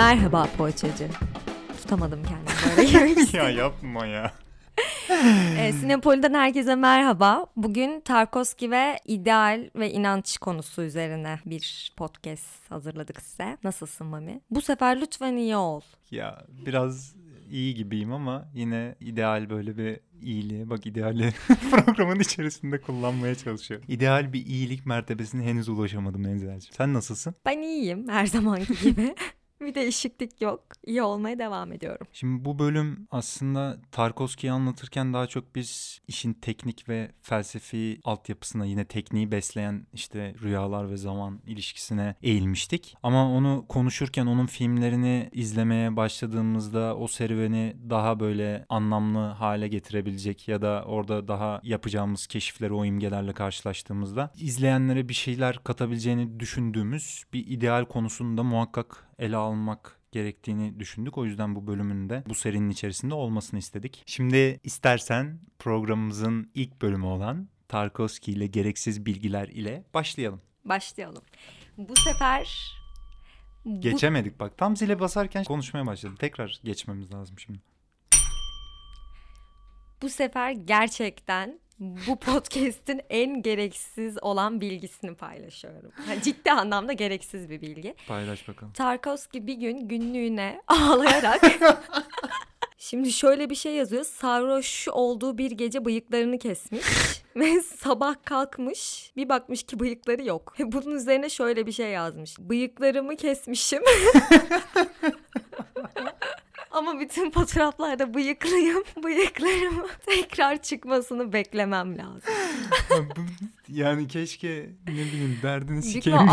Merhaba poğaçacı. Tutamadım kendimi böyle ya yapma ya. e, Sinepoli'den herkese merhaba. Bugün Tarkovski ve ideal ve inanç konusu üzerine bir podcast hazırladık size. Nasılsın Mami? Bu sefer lütfen iyi ol. Ya biraz iyi gibiyim ama yine ideal böyle bir iyiliği bak ideali programın içerisinde kullanmaya çalışıyor. İdeal bir iyilik mertebesine henüz ulaşamadım Enzel'ciğim. Sen nasılsın? Ben iyiyim her zamanki gibi. bir değişiklik yok. İyi olmaya devam ediyorum. Şimdi bu bölüm aslında Tarkovski'yi anlatırken daha çok biz işin teknik ve felsefi altyapısına yine tekniği besleyen işte rüyalar ve zaman ilişkisine eğilmiştik. Ama onu konuşurken onun filmlerini izlemeye başladığımızda o serüveni daha böyle anlamlı hale getirebilecek ya da orada daha yapacağımız keşifleri o imgelerle karşılaştığımızda izleyenlere bir şeyler katabileceğini düşündüğümüz bir ideal konusunda muhakkak ele almak gerektiğini düşündük. O yüzden bu bölümün de bu serinin içerisinde olmasını istedik. Şimdi istersen programımızın ilk bölümü olan Tarkovski ile gereksiz bilgiler ile başlayalım. Başlayalım. Bu sefer bu... Geçemedik bak. Tam zile basarken konuşmaya başladım. Tekrar geçmemiz lazım şimdi. Bu sefer gerçekten bu podcast'in en gereksiz olan bilgisini paylaşıyorum. Yani ciddi anlamda gereksiz bir bilgi. Paylaş bakalım. Tarkovski bir gün günlüğüne ağlayarak Şimdi şöyle bir şey yazıyor. Sarhoş olduğu bir gece bıyıklarını kesmiş ve sabah kalkmış. Bir bakmış ki bıyıkları yok. Bunun üzerine şöyle bir şey yazmış. Bıyıklarımı kesmişim. Ama bütün fotoğraflarda bıyıklıyım. Bıyıklarım tekrar çıkmasını beklemem lazım. yani keşke ne bileyim derdini sikeyim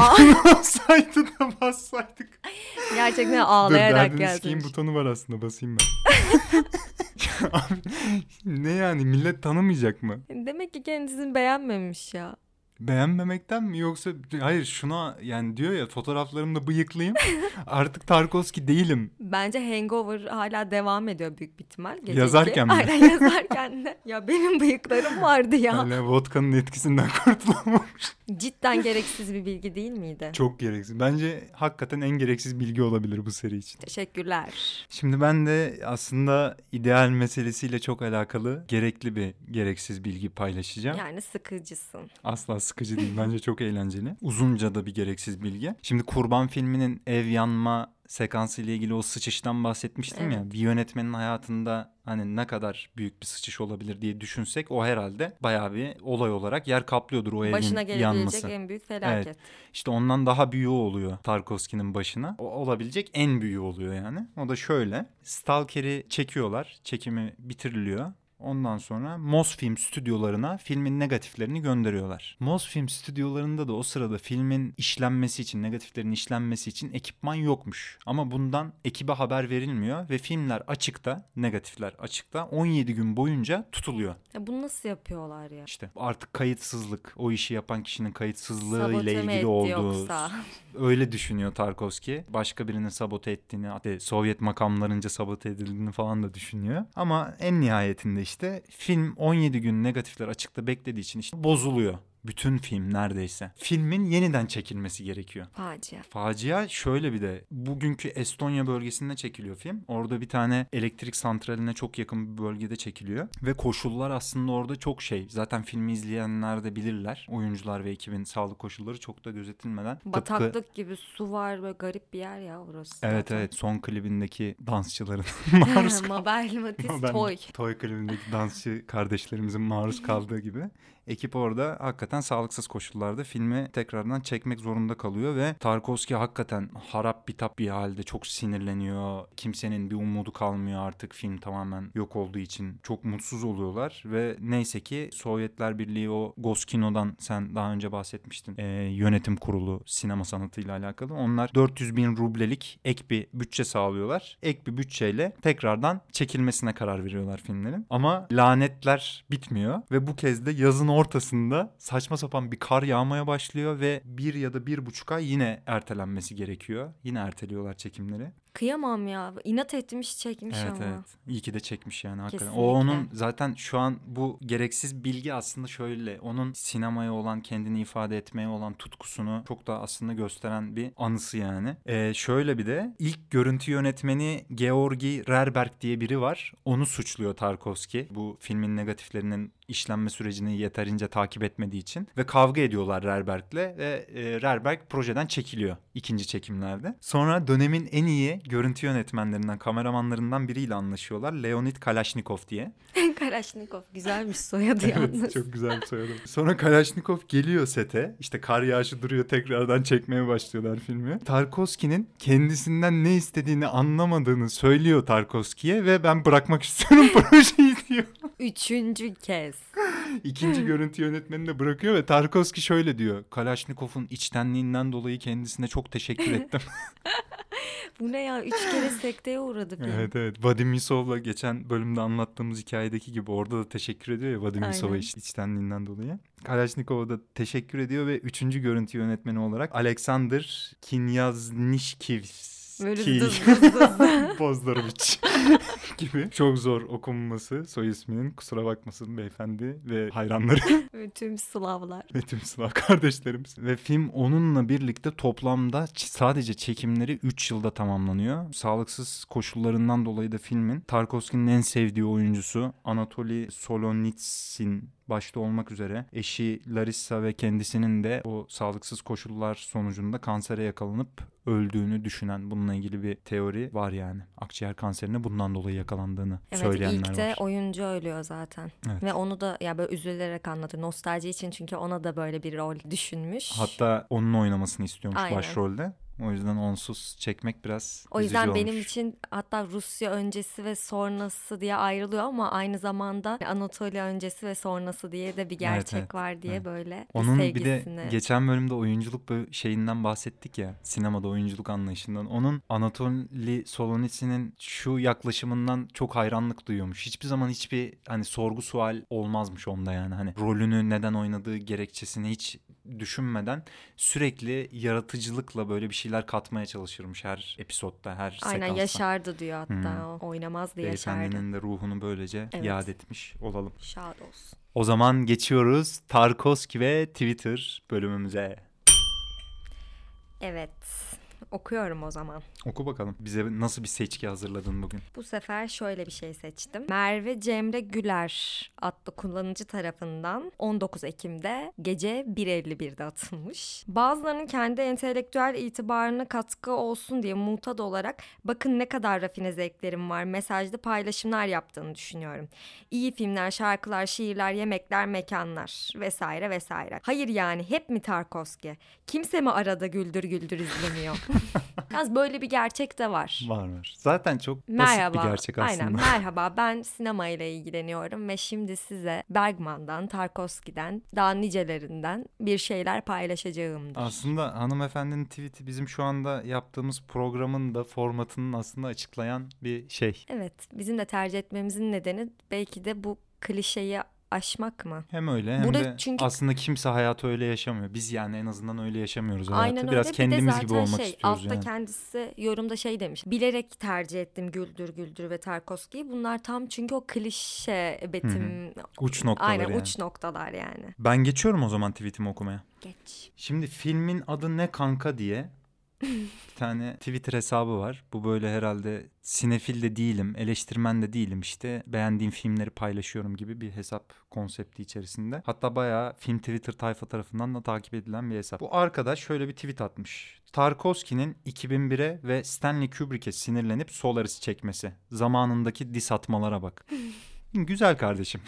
olsaydı da bassaydık. Gerçekten ağlayarak Dur, derdini sikeyim butonu var aslında basayım ben. Abi, ne yani millet tanımayacak mı? Demek ki kendisini beğenmemiş ya. Beğenmemekten mi yoksa hayır şuna yani diyor ya fotoğraflarımda bıyıklıyım artık Tarkovski değilim. Bence Hangover hala devam ediyor büyük bir ihtimal. Geceki. Yazarken mi? Aynen yazarken de. Ya benim bıyıklarım vardı ya. Hala vodkanın etkisinden kurtulamamış. Cidden gereksiz bir bilgi değil miydi? Çok gereksiz. Bence hakikaten en gereksiz bilgi olabilir bu seri için. Teşekkürler. Şimdi ben de aslında ideal meselesiyle çok alakalı gerekli bir gereksiz bilgi paylaşacağım. Yani sıkıcısın. Asla sıkıcı değil. Bence çok eğlenceli. Uzunca da bir gereksiz bilgi. Şimdi Kurban filminin ev yanma sekansı ile ilgili o sıçıştan bahsetmiştim evet. ya. Bir yönetmenin hayatında hani ne kadar büyük bir sıçış olabilir diye düşünsek o herhalde bayağı bir olay olarak yer kaplıyordur o Başına evin yanması. Başına en büyük felaket. Evet. İşte ondan daha büyüğü oluyor Tarkovski'nin başına. O olabilecek en büyüğü oluyor yani. O da şöyle. Stalker'i çekiyorlar. Çekimi bitiriliyor. Ondan sonra Mosfilm stüdyolarına filmin negatiflerini gönderiyorlar. Mosfilm stüdyolarında da o sırada filmin işlenmesi için, negatiflerin işlenmesi için ekipman yokmuş. Ama bundan ekibe haber verilmiyor ve filmler açıkta, negatifler açıkta 17 gün boyunca tutuluyor. Ya bunu nasıl yapıyorlar ya? İşte artık kayıtsızlık, o işi yapan kişinin kayıtsızlığı Sabote ile ilgili olduğu. Yoksa? Öyle düşünüyor Tarkovski. Başka birinin sabote ettiğini, hatta Sovyet makamlarınca sabote edildiğini falan da düşünüyor. Ama en nihayetinde işte film 17 gün negatifler açıkta beklediği için işte bozuluyor. Bütün film neredeyse. Filmin yeniden çekilmesi gerekiyor. Facia. Facia şöyle bir de bugünkü Estonya bölgesinde çekiliyor film. Orada bir tane elektrik santraline çok yakın bir bölgede çekiliyor. Ve koşullar aslında orada çok şey. Zaten filmi izleyenler de bilirler. Oyuncular ve ekibin sağlık koşulları çok da gözetilmeden. Bataklık tıpkı... gibi su var ve garip bir yer ya orası. Evet zaten. evet son klibindeki dansçıların maruz kaldığı. Mabel Matiz Toy. Toy klibindeki dansçı kardeşlerimizin maruz kaldığı gibi ekip orada hakikaten sağlıksız koşullarda filmi tekrardan çekmek zorunda kalıyor ve Tarkovski hakikaten harap bitap bir halde çok sinirleniyor. Kimsenin bir umudu kalmıyor artık film tamamen yok olduğu için. Çok mutsuz oluyorlar ve neyse ki Sovyetler Birliği o Goskino'dan sen daha önce bahsetmiştin. E, yönetim kurulu sinema sanatıyla alakalı. Onlar 400 bin rublelik ek bir bütçe sağlıyorlar. Ek bir bütçeyle tekrardan çekilmesine karar veriyorlar filmlerin. Ama lanetler bitmiyor ve bu kez de yazın ortasında saçma sapan bir kar yağmaya başlıyor ve bir ya da bir buçuk ay yine ertelenmesi gerekiyor. Yine erteliyorlar çekimleri. Kıyamam ya. İnat etmiş çekmiş Evet ama. evet. İyi ki de çekmiş yani hakikaten. Kesinlikle. O onun zaten şu an bu gereksiz bilgi aslında şöyle. Onun sinemaya olan kendini ifade etmeye olan tutkusunu çok da aslında gösteren bir anısı yani. Ee, şöyle bir de ilk görüntü yönetmeni Georgi Rerberg diye biri var. Onu suçluyor Tarkovski. Bu filmin negatiflerinin işlenme sürecini yeterince takip etmediği için ve kavga ediyorlar Rerberg'le ve e, Rerberg projeden çekiliyor ikinci çekimlerde. Sonra dönemin en iyi görüntü yönetmenlerinden, kameramanlarından biriyle anlaşıyorlar. Leonid Kalashnikov diye. Kalaşnikov güzelmiş soyadı yalnız. çok güzel bir soyadı. Sonra Kalashnikov geliyor sete. İşte kar yağışı duruyor tekrardan çekmeye başlıyorlar filmi. Tarkovski'nin kendisinden ne istediğini anlamadığını söylüyor Tarkovski'ye ve ben bırakmak istiyorum projeyi diyor. Üçüncü kez. İkinci görüntü yönetmenini de bırakıyor ve Tarkovski şöyle diyor. Kalashnikov'un içtenliğinden dolayı kendisine çok teşekkür ettim. Bu ne ya? Üç kere sekteye uğradı film. evet evet. Vadim Yusov'la geçen bölümde anlattığımız hikayedeki gibi orada da teşekkür ediyor ya Vadim Yusov'a iç- içtenliğinden dolayı. Kalashnikov'a da teşekkür ediyor ve üçüncü görüntü yönetmeni olarak Alexander Kinyaznishkivs. Böyle Ki- dız dız dız. Bozdaroviç gibi. Çok zor okunması soy isminin kusura bakmasın beyefendi ve hayranları. Ve Tüm Slavlar. ve tüm Slav kardeşlerimiz. Ve film onunla birlikte toplamda sadece çekimleri 3 yılda tamamlanıyor. Sağlıksız koşullarından dolayı da filmin Tarkovski'nin en sevdiği oyuncusu Anatoly Solonitsin başta olmak üzere eşi Larissa ve kendisinin de o sağlıksız koşullar sonucunda kansere yakalanıp öldüğünü düşünen bununla ilgili bir teori var yani. Akciğer kanserine bundan dolayı yakalandığını Evet söyleyenler ilk de var. oyuncu ölüyor zaten. Evet. Ve onu da ya böyle üzülerek anlatıyor. Nostalji için çünkü ona da böyle bir rol düşünmüş. Hatta onun oynamasını istiyormuş Aynen. başrolde. O yüzden onsuz çekmek biraz O yüzden benim olmuş. için hatta Rusya öncesi ve sonrası diye ayrılıyor ama aynı zamanda Anatolia öncesi ve sonrası diye de bir gerçek evet, var diye evet. böyle Onun bir bir de geçen bölümde oyunculuk şeyinden bahsettik ya. Sinemada oyunculuk anlayışından. Onun Anatoly Solonitsy'nin şu yaklaşımından çok hayranlık duyuyormuş. Hiçbir zaman hiçbir hani sorgu sual olmazmış onda yani. Hani rolünü neden oynadığı gerekçesini hiç düşünmeden sürekli yaratıcılıkla böyle bir şeyler katmaya çalışırmış her episodda, her Aynen sekansta. yaşardı diyor hatta Hmm. o oynamazdı yaşardı. Beyefendinin de ruhunu böylece Evet. yad etmiş olalım. Şad olsun. O zaman geçiyoruz Tarkovski ve Twitter bölümümüze. Evet okuyorum o zaman. Oku bakalım. Bize nasıl bir seçki hazırladın bugün? Bu sefer şöyle bir şey seçtim. Merve Cemre Güler adlı kullanıcı tarafından 19 Ekim'de gece 1.51'de atılmış. Bazılarının kendi entelektüel itibarına katkı olsun diye mutat olarak bakın ne kadar rafine zevklerim var mesajlı paylaşımlar yaptığını düşünüyorum. İyi filmler, şarkılar, şiirler, yemekler, mekanlar vesaire vesaire. Hayır yani hep mi Tarkovski? Kimse mi arada güldür güldür izlemiyor? Yalnız böyle bir gerçek de var. Var var. Zaten çok basit Merhaba. bir gerçek aslında. Aynen merhaba ben sinema ile ilgileniyorum ve şimdi size Bergman'dan, Tarkovski'den, daha nicelerinden bir şeyler paylaşacağımdır. Aslında hanımefendinin tweet'i bizim şu anda yaptığımız programın da formatının aslında açıklayan bir şey. Evet bizim de tercih etmemizin nedeni belki de bu klişeyi aşmak mı? Hem öyle hem Burada de çünkü- aslında kimse hayatı öyle yaşamıyor. Biz yani en azından öyle yaşamıyoruz hayatı. Aynen Biraz öyle. kendimiz bir de zaten gibi olmak şey, istiyoruz altta yani. kendisi yorumda şey demiş. Bilerek tercih ettim Güldür Güldür ve Tarkovski'yi. Bunlar tam çünkü o klişe betim. Uç noktaları Aynen yani. uç noktalar yani. Ben geçiyorum o zaman tweetimi okumaya. Geç. Şimdi filmin adı ne kanka diye tane Twitter hesabı var. Bu böyle herhalde sinefil de değilim, eleştirmen de değilim işte. Beğendiğim filmleri paylaşıyorum gibi bir hesap konsepti içerisinde. Hatta bayağı film Twitter tayfa tarafından da takip edilen bir hesap. Bu arkadaş şöyle bir tweet atmış. Tarkovski'nin 2001'e ve Stanley Kubrick'e sinirlenip Solaris çekmesi. Zamanındaki dis atmalara bak. Güzel kardeşim.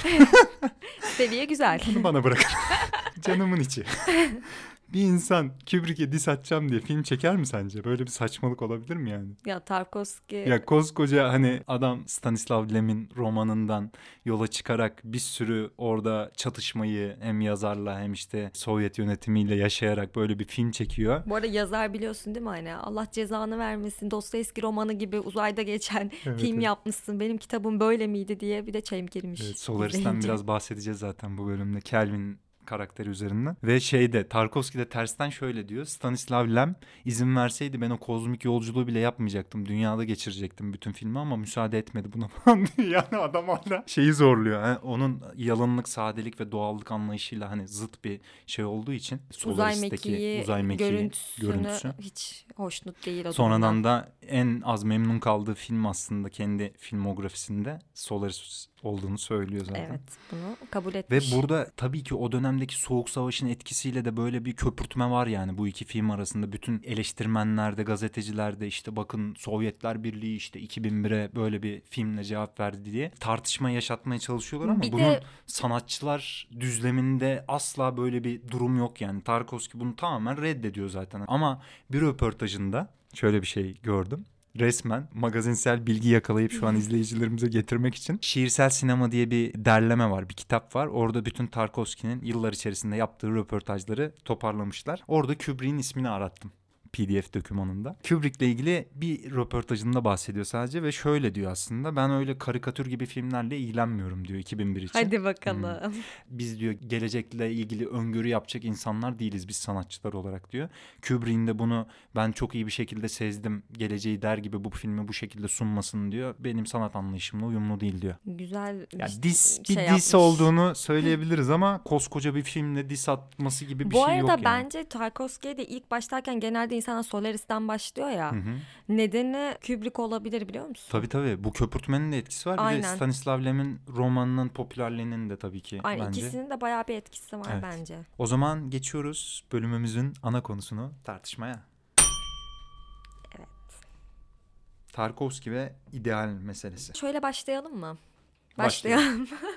Seviye güzel. Bunu bana bırakın. Canımın içi. bir insan Kubrick'e diss atacağım diye film çeker mi sence? Böyle bir saçmalık olabilir mi yani? ya Tarkovski Ya koskoca hani adam Stanislav Lem'in romanından yola çıkarak bir sürü orada çatışmayı hem yazarla hem işte Sovyet yönetimiyle yaşayarak böyle bir film çekiyor. Bu arada yazar biliyorsun değil mi hani Allah cezanı vermesin Dostoyevski romanı gibi uzayda geçen Evet, film evet. yapmışsın benim kitabım böyle miydi diye bir de çayım girmiş. Evet, Solaris'ten biraz bahsedeceğiz zaten bu bölümde. Kelvin karakteri üzerinden. Ve şeyde Tarkovski de tersten şöyle diyor. Stanislav Lem izin verseydi ben o kozmik yolculuğu bile yapmayacaktım. Dünyada geçirecektim bütün filmi ama müsaade etmedi buna falan. Yani adam hala şeyi zorluyor. Ha? Onun yalınlık, sadelik ve doğallık anlayışıyla hani zıt bir şey olduğu için uzay mekiği, uzay mekiği görüntüsünü görüntüsü. hiç hoşnut değil o Sonradan da en az memnun kaldığı film aslında kendi filmografisinde Solaris olduğunu söylüyor zaten. Evet bunu kabul Ve etmiş. burada tabii ki o dönemdeki Soğuk Savaş'ın etkisiyle de böyle bir köpürtme var yani bu iki film arasında. Bütün eleştirmenlerde, gazetecilerde işte bakın Sovyetler Birliği işte 2001'e böyle bir filmle cevap verdi diye tartışma yaşatmaya çalışıyorlar ama Bir bunun de- sanatçılar düzleminde asla böyle bir durum yok yani. Tarkovski bunu tamamen reddediyor zaten. Ama bir röportajında şöyle bir şey gördüm resmen magazinsel bilgi yakalayıp şu an izleyicilerimize getirmek için Şiirsel Sinema diye bir derleme var, bir kitap var. Orada bütün Tarkovski'nin yıllar içerisinde yaptığı röportajları toparlamışlar. Orada Kubrick'in ismini arattım. PDF dokümanında. Kubrick'le ilgili bir röportajında bahsediyor sadece ve şöyle diyor aslında ben öyle karikatür gibi filmlerle ilgilenmiyorum diyor 2001 için. Hadi bakalım. Biz diyor gelecekle ilgili öngörü yapacak insanlar değiliz biz sanatçılar olarak diyor. Kubrick'in de bunu ben çok iyi bir şekilde sezdim geleceği der gibi bu filmi bu şekilde sunmasını diyor. Benim sanat anlayışımla uyumlu değil diyor. Güzel Ya bir dis bir şey dis yapmış. olduğunu söyleyebiliriz ama koskoca bir filmle dis atması gibi bir Bu şey arada yok yani. bence Tarkovski'ye de ilk başlarken genelde insanlar Solaris'ten başlıyor ya. Hı hı. Nedeni Kubrick olabilir biliyor musun? Tabii tabii bu köpürtmenin de etkisi var. Bir de Aynen. Stanislav Lem'in romanının popülerliğinin de tabii ki Aynen bence. ikisinin de bayağı bir etkisi var Evet. bence. O zaman geçiyoruz bölümümüzün ana konusunu tartışmaya. Evet. Tarkovski ve ideal meselesi. Şöyle başlayalım mı? Başlayalım. Başlayalım.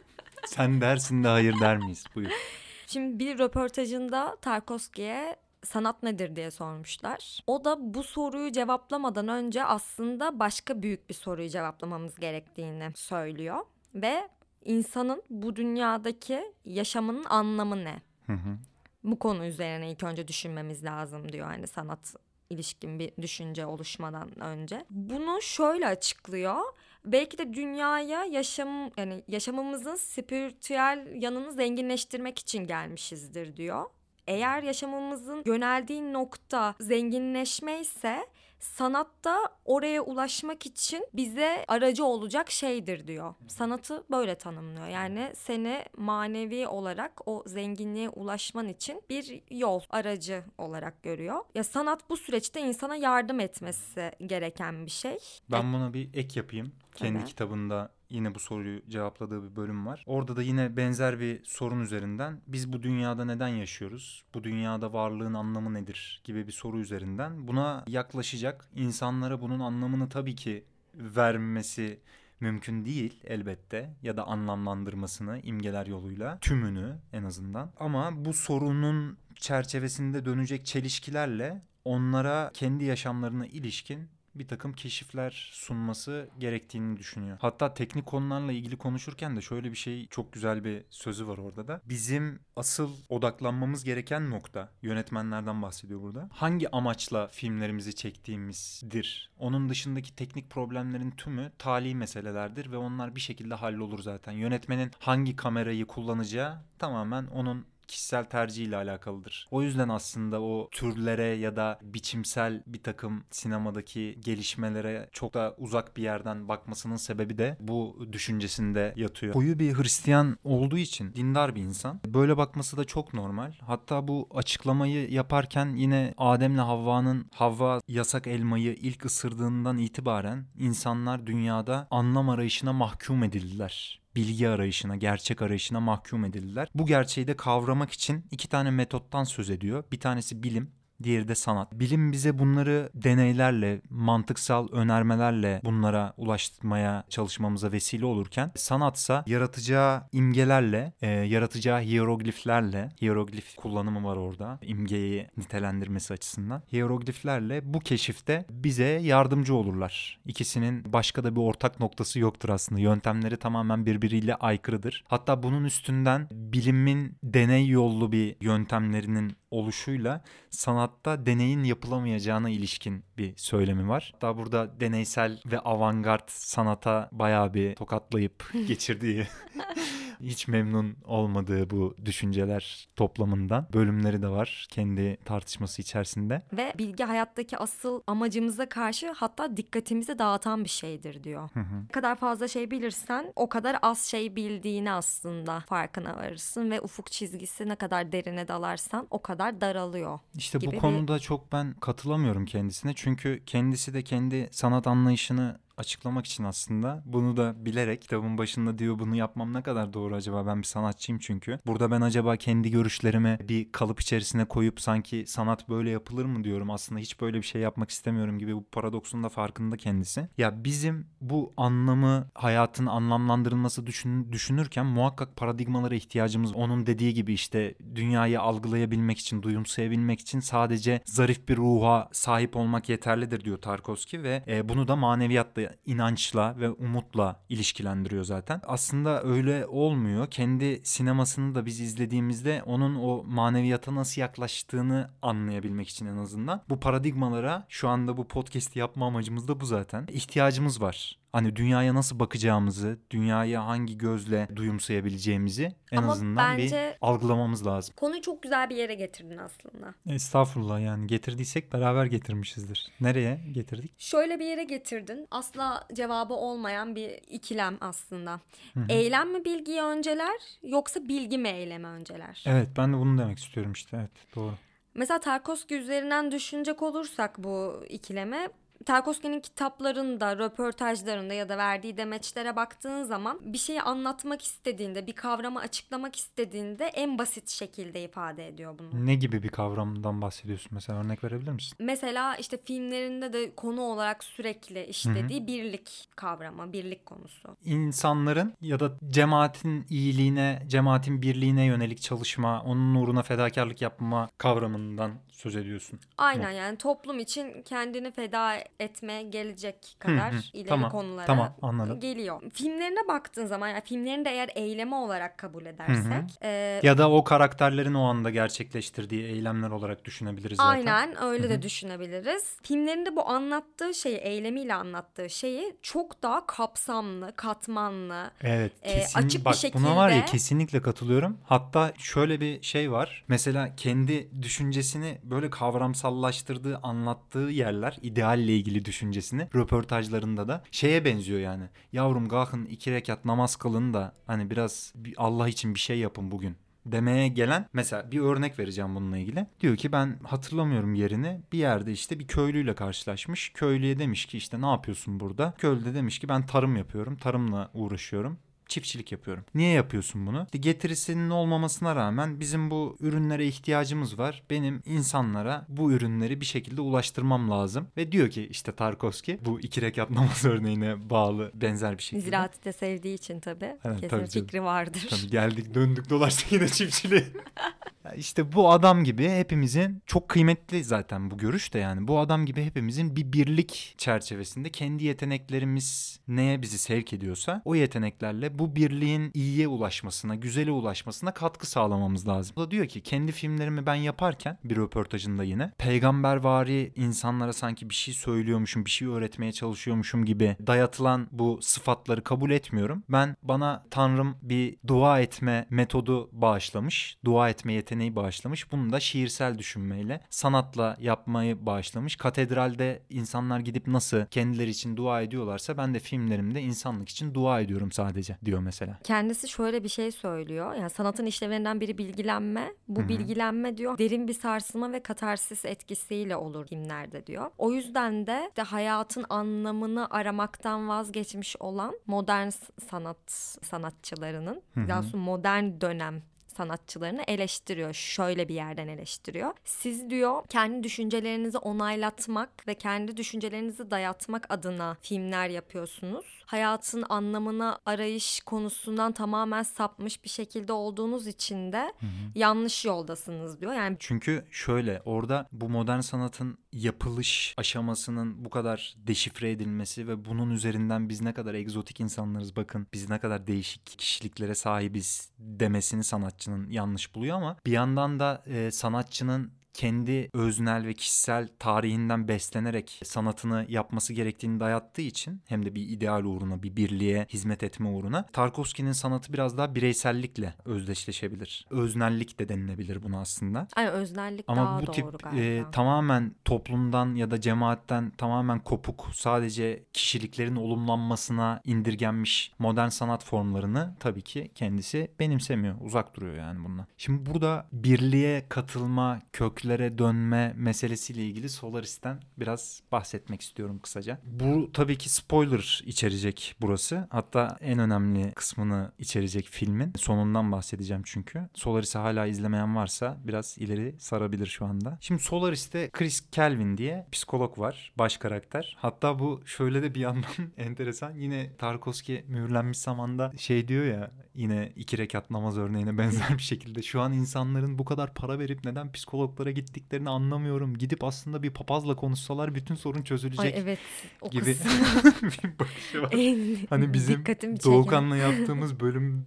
Sen dersin de hayır der miyiz? Buyur. Şimdi bir röportajında Tarkovski'ye sanat nedir diye sormuşlar. O da bu soruyu cevaplamadan önce aslında başka büyük bir soruyu cevaplamamız gerektiğini söylüyor. Ve insanın bu dünyadaki yaşamının anlamı ne? Hı hı. Bu konu üzerine ilk önce düşünmemiz lazım diyor. Hani sanat ilişkin bir düşünce oluşmadan önce. Bunu şöyle açıklıyor. Belki de dünyaya yaşam yani yaşamımızın spiritüel yanını zenginleştirmek için gelmişizdir diyor. Eğer yaşamımızın yöneldiği nokta zenginleşme ise sanatta oraya ulaşmak için bize aracı olacak şeydir diyor. Sanatı böyle tanımlıyor. Yani seni manevi olarak o zenginliğe ulaşman için bir yol aracı olarak görüyor. Ya sanat bu süreçte insana yardım etmesi gereken bir şey. Ben buna bir ek yapayım. Kendi Tabii. kitabında yine bu soruyu cevapladığı bir bölüm var. Orada da yine benzer bir sorun üzerinden biz bu dünyada neden yaşıyoruz? Bu dünyada varlığın anlamı nedir? gibi bir soru üzerinden buna yaklaşacak insanlara bunun anlamını tabii ki vermesi mümkün değil elbette ya da anlamlandırmasını imgeler yoluyla tümünü en azından. Ama bu sorunun çerçevesinde dönecek çelişkilerle onlara kendi yaşamlarına ilişkin bir takım keşifler sunması gerektiğini düşünüyor. Hatta teknik konularla ilgili konuşurken de şöyle bir şey çok güzel bir sözü var orada da. Bizim asıl odaklanmamız gereken nokta yönetmenlerden bahsediyor burada. Hangi amaçla filmlerimizi çektiğimizdir. Onun dışındaki teknik problemlerin tümü tali meselelerdir ve onlar bir şekilde hallolur zaten. Yönetmenin hangi kamerayı kullanacağı tamamen onun kişisel tercihiyle alakalıdır. O yüzden aslında o türlere ya da biçimsel bir takım sinemadaki gelişmelere çok da uzak bir yerden bakmasının sebebi de bu düşüncesinde yatıyor. Koyu bir Hristiyan olduğu için dindar bir insan. Böyle bakması da çok normal. Hatta bu açıklamayı yaparken yine Adem'le Havva'nın Havva yasak elmayı ilk ısırdığından itibaren insanlar dünyada anlam arayışına mahkum edildiler bilgi arayışına, gerçek arayışına mahkum edildiler. Bu gerçeği de kavramak için iki tane metottan söz ediyor. Bir tanesi bilim, diğeri de sanat. Bilim bize bunları deneylerle, mantıksal önermelerle bunlara ulaştırmaya çalışmamıza vesile olurken sanatsa yaratacağı imgelerle, e, yaratacağı hierogliflerle, hieroglif kullanımı var orada imgeyi nitelendirmesi açısından. Hierogliflerle bu keşifte bize yardımcı olurlar. İkisinin başka da bir ortak noktası yoktur aslında. Yöntemleri tamamen birbiriyle aykırıdır. Hatta bunun üstünden bilimin deney yollu bir yöntemlerinin oluşuyla sanatta deneyin yapılamayacağına ilişkin bir söylemi var. Hatta burada deneysel ve avantgard sanata bayağı bir tokatlayıp geçirdiği hiç memnun olmadığı bu düşünceler toplamından bölümleri de var kendi tartışması içerisinde. Ve bilgi hayattaki asıl amacımıza karşı hatta dikkatimizi dağıtan bir şeydir diyor. Hı hı. Ne kadar fazla şey bilirsen o kadar az şey bildiğini aslında farkına varırsın ve ufuk çizgisi ne kadar derine dalarsan o kadar daralıyor. İşte bu bir- konuda çok ben katılamıyorum kendisine. Çünkü kendisi de kendi sanat anlayışını açıklamak için aslında bunu da bilerek kitabın başında diyor bunu yapmam ne kadar doğru acaba ben bir sanatçıyım çünkü. Burada ben acaba kendi görüşlerimi bir kalıp içerisine koyup sanki sanat böyle yapılır mı diyorum aslında hiç böyle bir şey yapmak istemiyorum gibi bu paradoksun da farkında kendisi. Ya bizim bu anlamı hayatın anlamlandırılması düşün, düşünürken muhakkak paradigmalara ihtiyacımız onun dediği gibi işte dünyayı algılayabilmek için duyumsayabilmek için sadece zarif bir ruha sahip olmak yeterlidir diyor Tarkovski ve e, bunu da maneviyatla inançla ve umutla ilişkilendiriyor zaten. Aslında öyle olmuyor. Kendi sinemasını da biz izlediğimizde onun o maneviyata nasıl yaklaştığını anlayabilmek için en azından bu paradigmalara şu anda bu podcast'i yapma amacımız da bu zaten. İhtiyacımız var. Hani dünyaya nasıl bakacağımızı, dünyaya hangi gözle duyumsayabileceğimizi en Ama azından bence- bir algılamamız lazım. Konuyu çok güzel bir yere getirdin aslında. Estağfurullah yani getirdiysek beraber getirmişizdir. Nereye getirdik? Şöyle bir yere getirdin. Asla cevabı olmayan bir ikilem aslında. Eylem mi bilgiyi önceler yoksa bilgi mi eylemi önceler? Evet ben de bunu demek istiyorum işte evet doğru. Mesela Tarkovski üzerinden düşünecek olursak bu ikileme Tarkovski'nin kitaplarında, röportajlarında ya da verdiği demeçlere baktığın zaman bir şeyi anlatmak istediğinde, bir kavramı açıklamak istediğinde en basit şekilde ifade ediyor bunu. Ne gibi bir kavramdan bahsediyorsun mesela örnek verebilir misin? Mesela işte filmlerinde de konu olarak sürekli işlediği birlik kavramı, birlik konusu. İnsanların ya da cemaatin iyiliğine, cemaatin birliğine yönelik çalışma, onun uğruna fedakarlık yapma kavramından söz ediyorsun. Aynen yani toplum için kendini feda etmeye gelecek kadar hı. ileri Tamam, konulara tamam, anladım. geliyor. Filmlerine baktığın zaman yani filmlerini de eğer eyleme olarak kabul edersek e, Ya da o karakterlerin o anda gerçekleştirdiği eylemler olarak düşünebiliriz zaten. Aynen öyle de düşünebiliriz. Filmlerinde bu anlattığı şeyi, eylemiyle anlattığı şeyi çok daha kapsamlı, katmanlı. Evet e, kesin açık bir bak buna var ya şekilde- kesinlikle katılıyorum. Hatta şöyle bir şey var. Mesela kendi düşüncesini böyle kavramsallaştırdığı, anlattığı yerler idealle ilgili düşüncesini röportajlarında da şeye benziyor yani. Yavrum kalkın iki rekat namaz kılın da hani biraz bir Allah için bir şey yapın bugün demeye gelen mesela bir örnek vereceğim bununla ilgili. Diyor ki ben hatırlamıyorum yerini. Bir yerde işte bir köylüyle karşılaşmış. Köylüye demiş ki işte ne yapıyorsun burada? Köylü de demiş ki ben tarım yapıyorum. Tarımla uğraşıyorum çiftçilik yapıyorum. Niye yapıyorsun bunu? İşte Getirisinin olmamasına rağmen bizim bu ürünlere ihtiyacımız var. Benim insanlara bu ürünleri bir şekilde ulaştırmam lazım. Ve diyor ki işte Tarkovski bu iki rekat namaz örneğine bağlı benzer bir şekilde. Ziraatı da sevdiği için tabii. Evet, kesin tabii canım. fikri vardır. Tabii geldik döndük dolaştık yine çiftçiliğe. İşte bu adam gibi hepimizin çok kıymetli zaten bu görüş de yani. Bu adam gibi hepimizin bir birlik çerçevesinde kendi yeteneklerimiz neye bizi sevk ediyorsa o yeteneklerle bu birliğin iyiye ulaşmasına, güzele ulaşmasına katkı sağlamamız lazım. O da diyor ki kendi filmlerimi ben yaparken bir röportajında yine peygambervari insanlara sanki bir şey söylüyormuşum, bir şey öğretmeye çalışıyormuşum gibi dayatılan bu sıfatları kabul etmiyorum. Ben bana Tanrım bir dua etme metodu bağışlamış. Dua etme yeteneği bağışlamış. Bunu da şiirsel düşünmeyle, sanatla yapmayı bağışlamış. Katedralde insanlar gidip nasıl kendileri için dua ediyorlarsa ben de filmlerimde insanlık için dua ediyorum sadece diyor mesela. Kendisi şöyle bir şey söylüyor. Yani sanatın işlevlerinden biri bilgilenme. Bu bilgilenme diyor derin bir sarsılma ve katarsis etkisiyle olur filmlerde diyor. O yüzden de, de hayatın anlamını aramaktan vazgeçmiş olan modern sanat sanatçılarının, daha sonra modern dönem sanatçılarını eleştiriyor. Şöyle bir yerden eleştiriyor. Siz diyor kendi düşüncelerinizi onaylatmak ve kendi düşüncelerinizi dayatmak adına filmler yapıyorsunuz. Hayatın anlamını arayış konusundan tamamen sapmış bir şekilde olduğunuz için de yanlış yoldasınız diyor. Yani Çünkü şöyle orada bu modern sanatın yapılış aşamasının bu kadar deşifre edilmesi ve bunun üzerinden biz ne kadar egzotik insanlarız bakın biz ne kadar değişik kişiliklere sahibiz demesini sanatçının yanlış buluyor ama bir yandan da e, sanatçının kendi öznel ve kişisel tarihinden beslenerek sanatını yapması gerektiğini dayattığı için hem de bir ideal uğruna, bir birliğe hizmet etme uğruna Tarkovski'nin sanatı biraz daha bireysellikle özdeşleşebilir. Öznellik de denilebilir buna aslında. Ay öznellik Ama daha bu doğru tip galiba. e, tamamen toplumdan ya da cemaatten tamamen kopuk sadece kişiliklerin olumlanmasına indirgenmiş modern sanat formlarını tabii ki kendisi benimsemiyor. Uzak duruyor yani bundan. Şimdi burada birliğe katılma, köklere dönme meselesiyle ilgili Solaris'ten biraz bahsetmek istiyorum kısaca. Bu tabii ki spoiler içerecek burası. Hatta en önemli kısmını içerecek filmin. Sonundan bahsedeceğim çünkü. Solaris'i hala izlemeyen varsa biraz ileri sarabilir şu anda. Şimdi Solaris'te Chris Kelvin diye psikolog var. Baş karakter. Hatta bu şöyle de bir yandan enteresan. Yine Tarkovski mühürlenmiş zamanda şey diyor ya yine iki rekat namaz örneğine benzer bir şekilde şu an insanların bu kadar para verip neden psikologlara gittiklerini anlamıyorum. Gidip aslında bir papazla konuşsalar bütün sorun çözülecek Ay evet o gibi bir bakışı var. en Hani bizim. Doğukan'la yaptığımız bölüm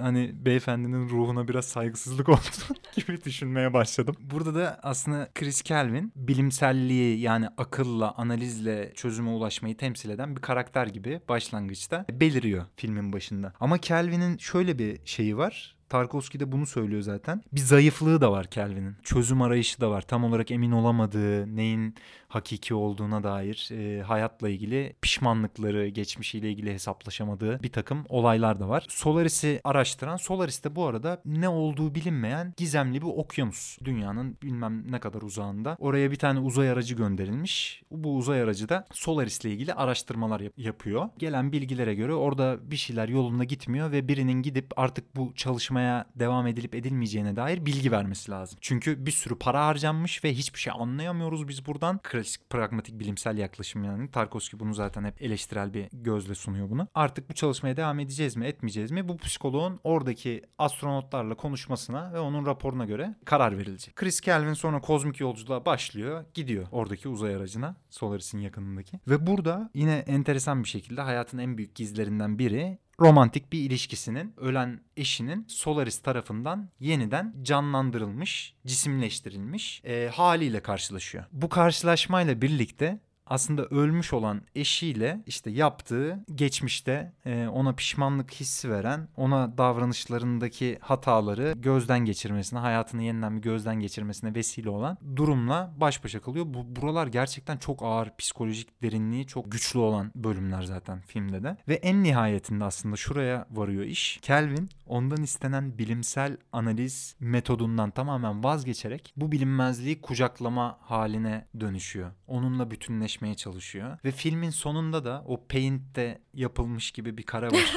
hani beyefendinin ruhuna biraz saygısızlık oldu gibi düşünmeye başladım. Burada da aslında Chris Kelvin bilimselliği yani akılla, analizle çözüme ulaşmayı temsil eden bir karakter gibi başlangıçta beliriyor filmin başında. Ama Kelvin'in şöyle bir şeyi var. Tarkovski de bunu söylüyor zaten. Bir zayıflığı da var Kelvin'in. Çözüm arayışı da var. Tam olarak emin olamadığı, neyin hakiki olduğuna dair e, hayatla ilgili pişmanlıkları, geçmişiyle ilgili hesaplaşamadığı bir takım olaylar da var. Solaris'i araştıran, Solaris de bu arada ne olduğu bilinmeyen gizemli bir okyanus. Dünyanın bilmem ne kadar uzağında. Oraya bir tane uzay aracı gönderilmiş. Bu uzay aracı da Solaris'le ilgili araştırmalar yap- yapıyor. Gelen bilgilere göre orada bir şeyler yolunda gitmiyor ve birinin gidip artık bu çalışmaya devam edilip edilmeyeceğine dair bilgi vermesi lazım. Çünkü bir sürü para harcanmış ve hiçbir şey anlayamıyoruz biz buradan. Klasik pragmatik bilimsel yaklaşım yani. Tarkovski bunu zaten hep eleştirel bir gözle sunuyor bunu. Artık bu çalışmaya devam edeceğiz mi etmeyeceğiz mi? Bu psikoloğun oradaki astronotlarla konuşmasına ve onun raporuna göre karar verilecek. Chris Kelvin sonra kozmik yolculuğa başlıyor. Gidiyor oradaki uzay aracına. Solaris'in yakınındaki. Ve burada yine enteresan bir şekilde hayatın en büyük gizlerinden biri romantik bir ilişkisinin ölen eşinin Solaris tarafından yeniden canlandırılmış, cisimleştirilmiş e, haliyle karşılaşıyor. Bu karşılaşmayla birlikte aslında ölmüş olan eşiyle işte yaptığı geçmişte e, ona pişmanlık hissi veren, ona davranışlarındaki hataları gözden geçirmesine, hayatını yeniden bir gözden geçirmesine vesile olan durumla baş başa kalıyor. Bu buralar gerçekten çok ağır psikolojik derinliği çok güçlü olan bölümler zaten filmde de. Ve en nihayetinde aslında şuraya varıyor iş. Kelvin ondan istenen bilimsel analiz metodundan tamamen vazgeçerek bu bilinmezliği kucaklama haline dönüşüyor. Onunla bütünleşmeye çalışıyor. Ve filmin sonunda da o Paint'te yapılmış gibi bir kare var.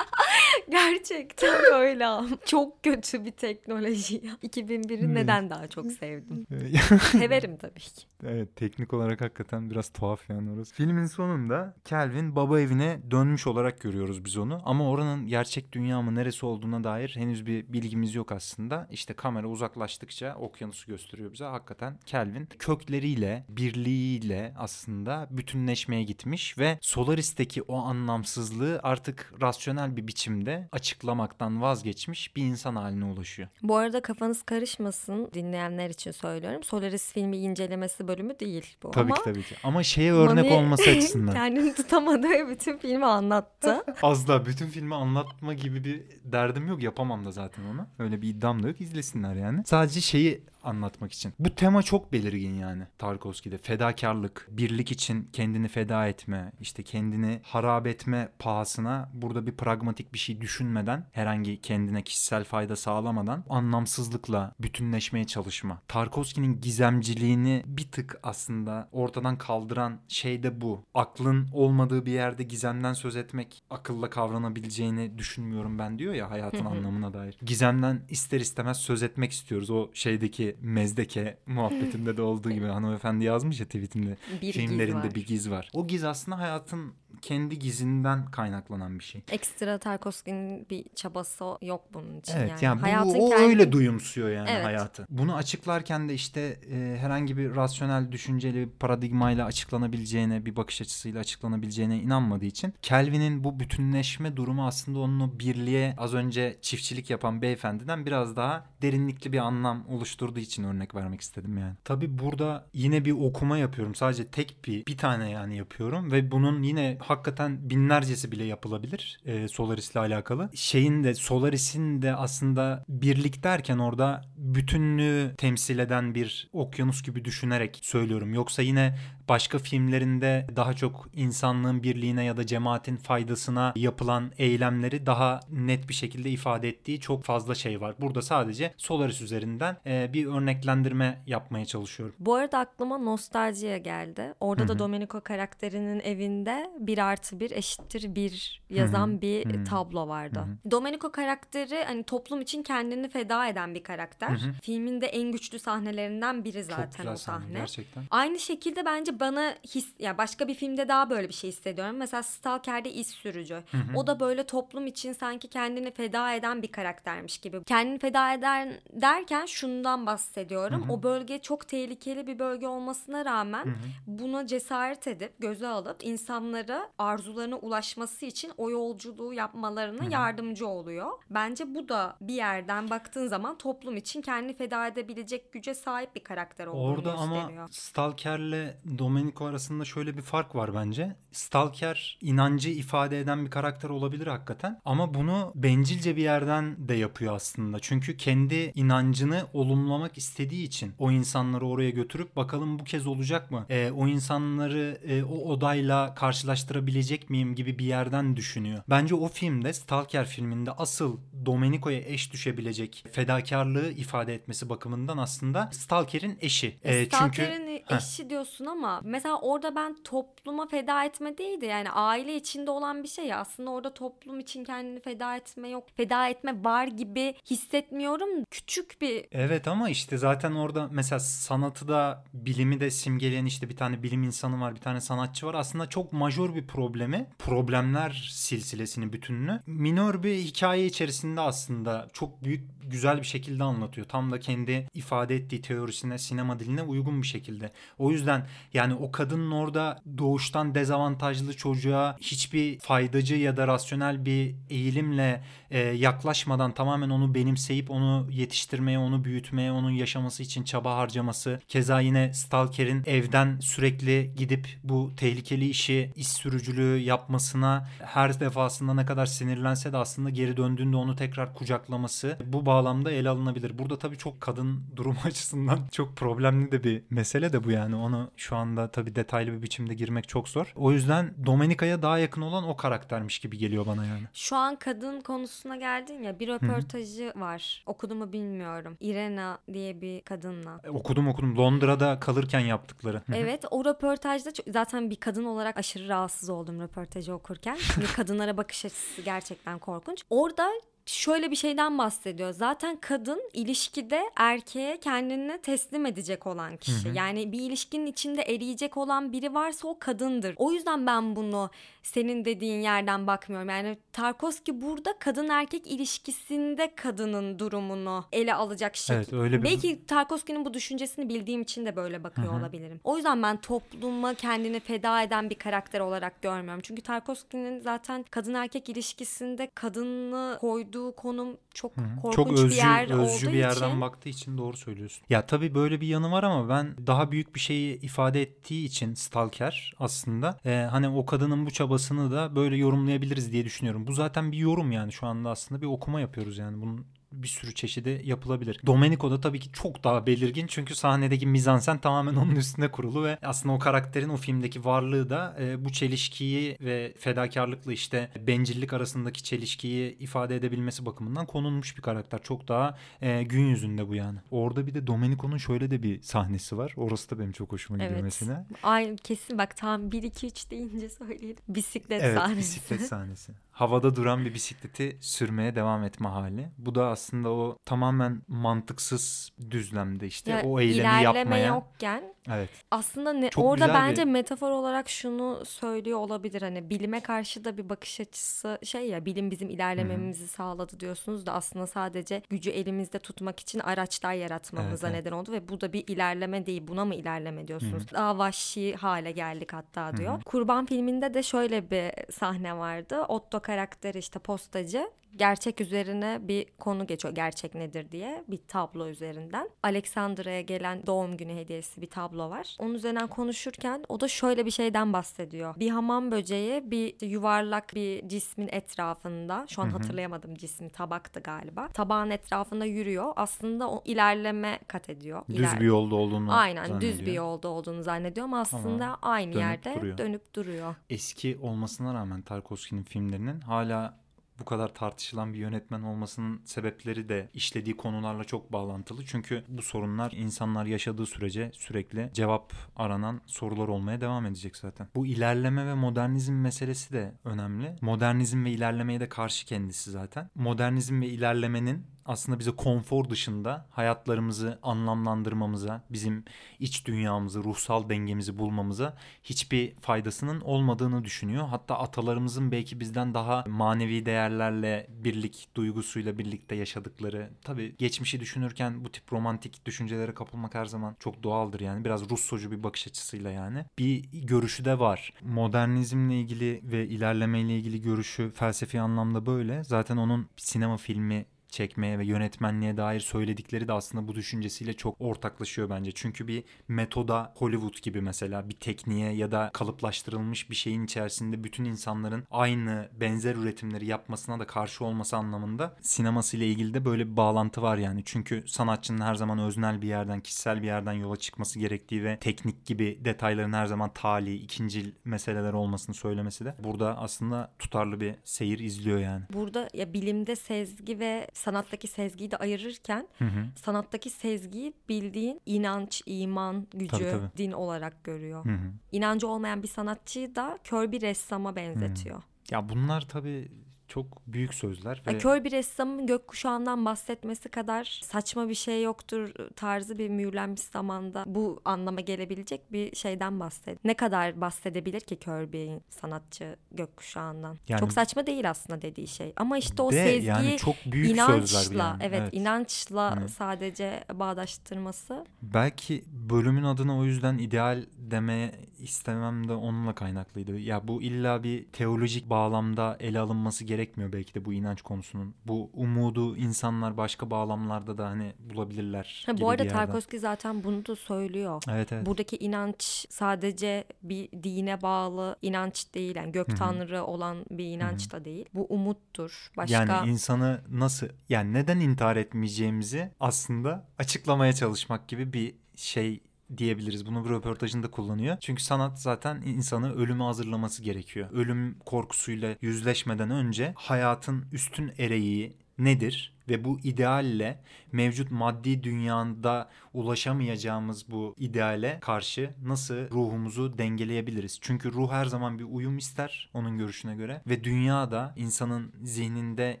Gerçekten öyle. Çok kötü bir teknoloji ya. 2001'i Hmm. neden daha çok sevdim? Severim tabii ki. Evet teknik olarak hakikaten biraz tuhaf yani orası. Filmin sonunda Kelvin baba evine dönmüş olarak görüyoruz biz onu. Ama oranın gerçek dünya mı neresi olduğuna dair henüz bir bilgimiz yok aslında. İşte kamera uzaklaştıkça okyanusu gösteriyor bize. Hakikaten Kelvin kökleriyle, birliğiyle aslında bütünleşmeye gitmiş ve Solaris'teki o anlamsızlığı artık rasyonel bir biçimde açıklamaktan vazgeçmiş bir insan haline ulaşıyor. Bu arada kafanız karışmasın dinleyenler için söylüyorum. Solaris filmi incelemesi bölümü değil bu Tabii ama ki tabii ki. Ama şeye örnek Mami olması açısından. kendini tutamadığı bütün filmi anlattı. Az daha bütün filmi anlatma gibi bir derdim yok. Yapamam da zaten onu. Öyle bir iddiam da yok. İzlesinler yani. Sadece şeyi anlatmak için. Bu tema çok belirgin yani Tarkovski'de. Fedakarlık, birlik için kendini feda etme, işte kendini harap etme pahasına burada bir pragmatik bir şey düşünmeden, herhangi kendine kişisel fayda sağlamadan anlamsızlıkla bütünleşmeye çalışma. Tarkovski'nin gizemciliğini bir tık aslında ortadan kaldıran şey de bu. Aklın olmadığı bir yerde gizemden söz etmek akılla kavranabileceğini düşünmüyorum ben diyor ya hayatın anlamına dair. Gizemden ister istemez söz etmek istiyoruz. O şeydeki mezdeke muhabbetinde de olduğu gibi hanımefendi yazmış ya tweetinde Bir giz filmlerinde var. bir giz var. O giz aslında hayatın kendi gizinden kaynaklanan bir şey. Ekstra Tarkovski'nin bir çabası yok bunun için Evet yani. yani, bu- Hayatın o kendi- öyle duyumsuyor yani Evet. hayatı. Bunu açıklarken de işte e, herhangi bir rasyonel düşünceli bir paradigmayla açıklanabileceğine, bir bakış açısıyla açıklanabileceğine inanmadığı için Kelvin'in bu bütünleşme durumu aslında onun o birliğe az önce çiftçilik yapan beyefendiden biraz daha derinlikli bir anlam oluşturduğu için örnek vermek istedim yani. Tabii burada yine bir okuma yapıyorum. Sadece tek bir bir tane yani yapıyorum ve bunun yine hakikaten binlercesi bile yapılabilir e, Solaris'le alakalı. Şeyin de Solaris'in de aslında birlik derken orada bütünlüğü temsil eden bir okyanus gibi düşünerek söylüyorum. Yoksa yine başka filmlerinde daha çok insanlığın birliğine ya da cemaatin faydasına yapılan eylemleri daha net bir şekilde ifade ettiği çok fazla şey var. Burada sadece Solaris üzerinden e, bir örneklendirme yapmaya çalışıyorum. Bu arada aklıma nostaljiye geldi. Orada Hı da. Domenico karakterinin evinde bir artı bir eşittir bir yazan Hı hı. bir Hı hı. tablo vardı. Hı Domenico karakteri hani toplum için kendini feda eden bir karakter. Hı hı. Filmin de en güçlü sahnelerinden biri zaten o sahne sahne. gerçekten. Aynı şekilde bence bana his ya başka bir filmde daha böyle bir şey hissediyorum. Mesela Stalker'de iz sürücü. Hı hı. O da böyle toplum için sanki kendini feda eden bir karaktermiş gibi. Kendini feda eden derken şundan bahsediyorum. Hı hı. O bölge çok tehlikeli bir bölge olmasına rağmen Hı hı. buna cesaret edip göze alıp insanlara arzularına ulaşması için o yolculuğu yapmalarına Hı hı. yardımcı oluyor. Bence bu da bir yerden baktığın zaman toplum için kendini feda edebilecek güce sahip bir karakter olduğunu Orada ama gösteriyor. Stalker'le Domenico arasında şöyle bir fark var bence. Stalker inancı ifade eden bir karakter olabilir hakikaten. Ama bunu bencilce bir yerden de yapıyor aslında. Çünkü kendi inancını olumlamak istediği için o insanları oraya götürüp bakalım bu kez olacak mı? Ee, o insanları e, o odayla karşılaştırabilecek miyim gibi bir yerden düşünüyor. Bence o filmde Stalker filminde asıl Domenico'ya eş düşebilecek fedakarlığı ifade etmesi bakımından aslında Stalker'in eşi. Çünkü Stalker'in Heh. eşi diyorsun ama mesela orada ben topluma feda etme değildi. Yani aile içinde olan bir şey. Aslında orada toplum için kendini feda etme yok. Feda etme var gibi hissetmiyorum. Küçük bir Evet ama işte zaten orada mesela sanatı da bilimi de simgeleyen işte bir tane bilim insanı var, bir tane sanatçı var. Aslında çok majör bir problemi, problemler silsilesini bütününü minör bir hikaye içerisinde aslında çok büyük güzel bir şekilde anlatıyor. Tam da kendi ifade ettiği teorisine, sinema diline uygun bir şekilde. O yüzden yani o kadının orada doğuştan dezavantajlı çocuğa hiçbir faydacı ya da rasyonel bir eğilimle e, yaklaşmadan tamamen onu benimseyip onu yetiştirmeye, onu büyütmeye, onun yaşaması için çaba harcaması. Keza yine Stalker'in evden sürekli gidip bu tehlikeli işi iş sürücülüğü yapmasına her defasında ne kadar sinirlense de aslında geri döndüğünde onu tekrar kucaklaması bu bağlamda ele alınabilir. Burada tabii çok kadın durumu açısından çok problemli de bir mesele de bu yani. Onu şu anda tabii detaylı bir biçimde girmek çok zor. O yüzden Domenica'ya daha yakın olan o karaktermiş gibi geliyor bana yani. Şu an kadın konusuna geldin ya bir röportajı var. Okudu mu bilmiyorum. Irena diye bir kadınla. E, Okudum okudum. Londra'da kalırken yaptıkları. Hı hı. Evet o röportajda çok- zaten bir kadın olarak aşırı rahatsız oldum röportajı okurken. Çünkü kadınlara bakış açısı gerçekten korkunç. Orada şöyle bir şeyden bahsediyor. Zaten kadın ilişkide erkeğe kendini teslim edecek olan kişi. Hı hı. Yani bir ilişkinin içinde eriyecek olan biri varsa o kadındır. O yüzden ben bunu senin dediğin yerden bakmıyorum. Yani Tarkovski burada kadın erkek ilişkisinde kadının durumunu ele alacak şekilde. Evet, öyle bir- Belki Tarkovski'nin bu düşüncesini bildiğim için de böyle bakıyor Hı hı. olabilirim. O yüzden ben topluma kendini feda eden bir karakter olarak görmüyorum. Çünkü Tarkovski'nin zaten kadın erkek ilişkisinde kadını koyduğu konum çok Hı hı. korkunç Çok özcü, bir yer özcü olduğu bir yerden için. baktığı için doğru söylüyorsun. Ya tabii böyle bir yanı var ama ben daha büyük bir şeyi ifade ettiği için Stalker aslında e, hani o kadının bu çabasını da böyle yorumlayabiliriz diye düşünüyorum. Bu zaten bir yorum yani şu anda aslında bir okuma yapıyoruz yani bunun bir sürü çeşidi yapılabilir. Domenico da tabii ki çok daha belirgin çünkü sahnedeki mizansen tamamen onun üstüne kurulu ve aslında o karakterin o filmdeki varlığı da e, bu çelişkiyi ve fedakarlıkla işte bencillik arasındaki çelişkiyi ifade edebilmesi bakımından konulmuş bir karakter. Çok daha e, gün yüzünde bu yani. Orada bir de Domenico'nun şöyle de bir sahnesi var. Orası da benim çok hoşuma gidiyor Evet. mesela. Ay kesin bak tam 1 2 3 deyince söyleyelim. Bisiklet Evet sahnesi. bisiklet sahnesi. Havada duran bir bisikleti sürmeye devam etme hali. Bu da aslında o tamamen mantıksız düzlemde işte Ya o eylemi yapmaya. yokken Evet. aslında ne, Çok orada güzel bir- bence metafor olarak şunu söylüyor olabilir hani bilime karşı da bir bakış açısı şey ya bilim bizim ilerlememizi sağladı diyorsunuz da aslında sadece gücü elimizde tutmak için araçlar yaratmamıza Evet, evet. neden oldu ve bu da bir ilerleme değil buna mı ilerleme diyorsunuz daha vahşi hale geldik hatta diyor. Kurban filminde de şöyle bir sahne vardı Otto karakteri işte postacı gerçek üzerine bir konu geçiyor. Gerçek nedir diye bir tablo üzerinden. Alexandra'ya gelen doğum günü hediyesi bir tablo var. Onun üzerinden konuşurken o da şöyle bir şeyden bahsediyor. Bir hamam böceği bir yuvarlak bir cismin etrafında şu an hatırlayamadım cismi tabaktı galiba. Tabağın etrafında yürüyor. Aslında o ilerleme kat ediyor. Düz İler- bir yolda olduğunu Aynen düz zannediyor. bir yolda olduğunu zannediyor ama aslında aynı dönüp yerde duruyor. dönüp duruyor. Eski olmasına rağmen Tarkovski'nin filmlerinin hala bu kadar tartışılan bir yönetmen olmasının sebepleri de işlediği konularla çok bağlantılı. Çünkü bu sorunlar insanlar yaşadığı sürece sürekli cevap aranan sorular olmaya devam edecek zaten. Bu ilerleme ve modernizm meselesi de önemli. Modernizm ve ilerlemeye de karşı kendisi zaten. Modernizm ve ilerlemenin aslında bize konfor dışında hayatlarımızı anlamlandırmamıza, bizim iç dünyamızı, ruhsal dengemizi bulmamıza hiçbir faydasının olmadığını düşünüyor. Hatta atalarımızın belki bizden daha manevi değerlerle birlik duygusuyla birlikte yaşadıkları. Tabii geçmişi düşünürken bu tip romantik düşüncelere kapılmak her zaman çok doğaldır yani. Biraz Russocu bir bakış açısıyla yani. Bir görüşü de var. Modernizmle ilgili ve ilerlemeyle ilgili görüşü felsefi anlamda böyle. Zaten onun sinema filmi çekmeye ve yönetmenliğe dair söyledikleri de aslında bu düşüncesiyle çok ortaklaşıyor bence. Çünkü bir metoda Hollywood gibi mesela bir tekniğe ya da kalıplaştırılmış bir şeyin içerisinde bütün insanların aynı benzer üretimleri yapmasına da karşı olması anlamında sineması ile ilgili de böyle bir bağlantı var yani. Çünkü sanatçının her zaman öznel bir yerden, kişisel bir yerden yola çıkması gerektiği ve teknik gibi detayların her zaman tali, ikincil meseleler olmasını söylemesi de burada aslında tutarlı bir seyir izliyor yani. Burada ya bilimde sezgi ve sanattaki sezgiyi de ayırırken Hı hı. sanattaki sezgiyi bildiğin inanç, iman, gücü, Tabii, tabii. din olarak görüyor. Hı hı. İnancı olmayan bir sanatçıyı da kör bir ressama benzetiyor. Ya bunlar tabii çok büyük sözler ve kör bir ressamın gökkuşağından bahsetmesi kadar saçma bir şey yoktur tarzı bir mühürlenmiş zamanda bu anlama gelebilecek bir şeyden bahsed. Ne kadar bahsedebilir ki kör bir sanatçı gökkuşağından? Yani- Çok saçma değil aslında dediği şey. Ama işte o de sezgiyi yani çok büyük inançla yani. evet, inançla Hani- sadece bağdaştırması Belki bölümün adına o yüzden ideal demeye istemem de onunla kaynaklıydı. Ya bu illa bir teolojik bağlamda ele alınması gerekmiyor belki de bu inanç konusunun. Bu umudu insanlar başka bağlamlarda da hani bulabilirler Ha, bu arada. Tarkovski zaten bunu da söylüyor. Evet evet. Buradaki inanç sadece bir dine bağlı inanç değil. Yani gök tanrı olan bir inanç da değil. Bu umuttur. Başka Yani insanı nasıl yani neden intihar etmeyeceğimizi aslında açıklamaya çalışmak gibi bir şey diyebiliriz. Bunu bir röportajında kullanıyor. Çünkü sanat zaten insanı ölüme hazırlaması gerekiyor. Ölüm korkusuyla yüzleşmeden önce hayatın üstün ereği nedir? Ve bu idealle mevcut maddi dünyada ulaşamayacağımız bu ideale karşı nasıl ruhumuzu dengeleyebiliriz? Çünkü ruh her zaman bir uyum ister onun görüşüne göre ve dünyada insanın zihninde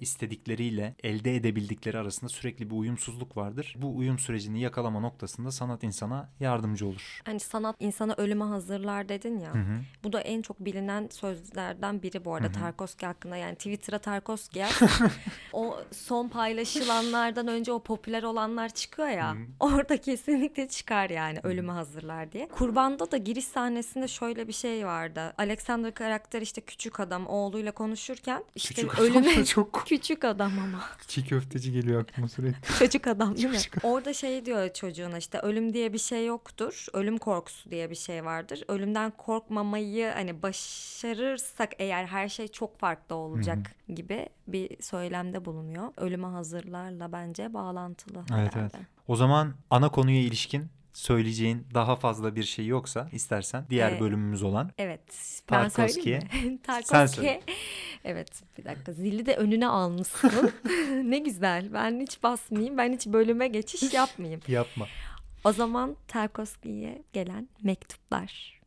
istedikleriyle elde edebildikleri arasında sürekli bir uyumsuzluk vardır. Bu uyum sürecini yakalama noktasında sanat insana yardımcı olur. hani sanat insanı ölüme hazırlar dedin ya. Hı hı. Bu da en çok bilinen sözlerden biri bu arada Tarkovski hakkında. Yani Twitter'a Tarkovski yaz. o son paylaşılanlardan önce o popüler olanlar çıkıyor ya. Orada kesinlikle çıkar yani ölüme hazırlar diye. Kurbanda da giriş sahnesinde şöyle bir şey vardı. Alexander karakter işte küçük adam oğluyla konuşurken işte Küçük ölüme da çok küçük adam ama. çiğ köfteci geliyor aklıma sürekli. Çocuk adam değil mi? Orada şey diyor çocuğuna işte ölüm diye bir şey yoktur. Ölüm korkusu diye bir şey vardır. Ölümden korkmamayı hani başarırsak eğer her şey çok farklı olacak gibi bir söylemde bulunuyor. Ölüme hazırlarla bence bağlantılı. Evet herhalde. evet. O zaman ana konuya ilişkin söyleyeceğin daha fazla bir şey yoksa istersen diğer Ee, bölümümüz olan Evet. Ben Tarkovski'ye. söyleyeyim mi? Sen Tarkovski. söyle. Evet bir dakika zili de önüne almışsın. ne güzel. Ben hiç basmayayım. Ben hiç bölüme geçiş yapmayayım. yapma. O zaman Tarkovski'ye gelen mektuplar.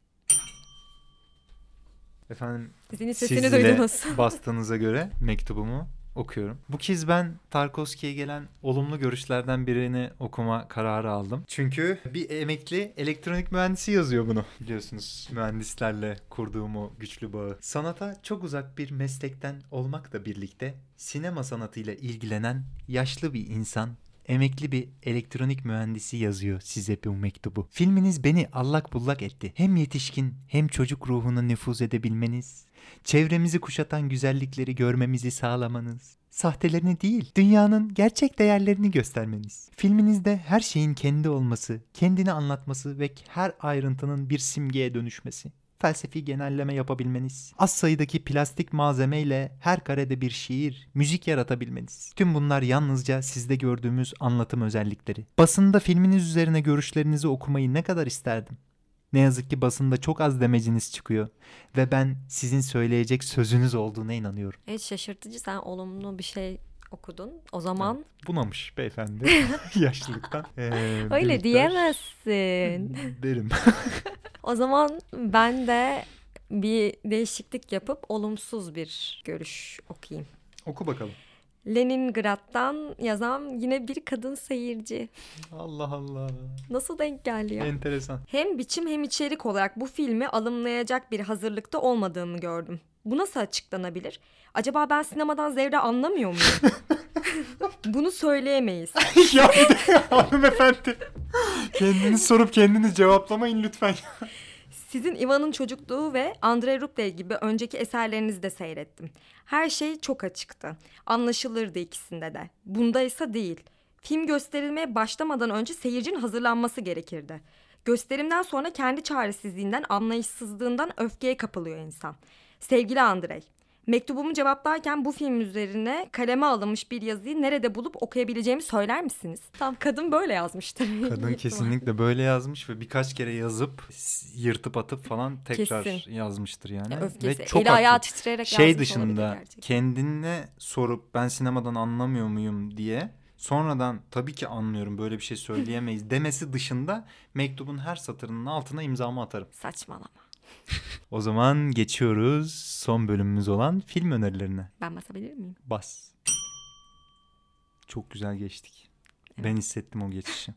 Efendim Zilin siz sesini duydunuz. bastığınıza göre mektubumu okuyorum. Bu kez ben Tarkovski'ye gelen olumlu görüşlerden birini okuma kararı aldım. Çünkü bir emekli elektronik mühendisi yazıyor bunu. Biliyorsunuz mühendislerle kurduğum o güçlü bağı. Sanata çok uzak bir meslekten olmakla birlikte sinema sanatıyla ilgilenen yaşlı bir insan emekli bir elektronik mühendisi yazıyor size bu mektubu. Filminiz beni allak bullak etti. Hem yetişkin hem çocuk ruhuna nüfuz edebilmeniz, çevremizi kuşatan güzellikleri görmemizi sağlamanız, sahtelerini değil, dünyanın gerçek değerlerini göstermeniz. Filminizde her şeyin kendi olması, kendini anlatması ve her ayrıntının bir simgeye dönüşmesi felsefi genelleme yapabilmeniz, az sayıdaki plastik malzemeyle her karede bir şiir, müzik yaratabilmeniz. Tüm bunlar yalnızca sizde gördüğümüz anlatım özellikleri. Basında filminiz üzerine görüşlerinizi okumayı ne kadar isterdim. Ne yazık ki basında çok az demeciniz çıkıyor ve ben sizin söyleyecek sözünüz olduğuna inanıyorum. Evet şaşırtıcı sen olumlu bir şey okudun. O zaman Bunamış beyefendi yaşlılıktan. Ee, öyle diyemezsin. Derim. o zaman ben de bir değişiklik yapıp olumsuz bir görüş okuyayım. Oku bakalım. Leningrad'dan yazan yine bir kadın seyirci. Allah Allah. Nasıl denk geldi ya? Enteresan. Hem biçim hem içerik olarak bu filmi alımlayacak bir hazırlıkta olmadığımı gördüm. Bu nasıl açıklanabilir? Acaba ben sinemadan zevre anlamıyor muyum? Bunu söyleyemeyiz. ya bir de hanımefendi. Kendiniz sorup kendiniz cevaplamayın lütfen. Sizin Ivan'ın çocukluğu ve Andrei Rublev gibi önceki eserlerinizi de seyrettim. Her şey çok açıktı. Anlaşılırdı ikisinde de. Bunda ise değil. Film gösterilmeye başlamadan önce seyircinin hazırlanması gerekirdi. Gösterimden sonra kendi çaresizliğinden, anlayışsızlığından öfkeye kapılıyor insan. Sevgili Andrei, mektubumu cevaplarken bu film üzerine kaleme alınmış bir yazıyı nerede bulup okuyabileceğimi söyler misiniz? Tam kadın böyle yazmıştır. Kadın kesinlikle böyle yazmış ve birkaç kere yazıp yırtıp atıp falan tekrar Kesin. yazmıştır yani. Ya ve öfkesi, çok eli ayağı titreyerek Şey dışında kendine sorup ben sinemadan anlamıyor muyum diye sonradan tabii ki anlıyorum böyle bir şey söyleyemeyiz demesi dışında mektubun her satırının altına imzamı atarım. Saçmalama. O zaman geçiyoruz son bölümümüz olan film önerilerine. Ben basabilir miyim? Bas. Çok güzel geçtik. Evet. Ben hissettim o geçişi.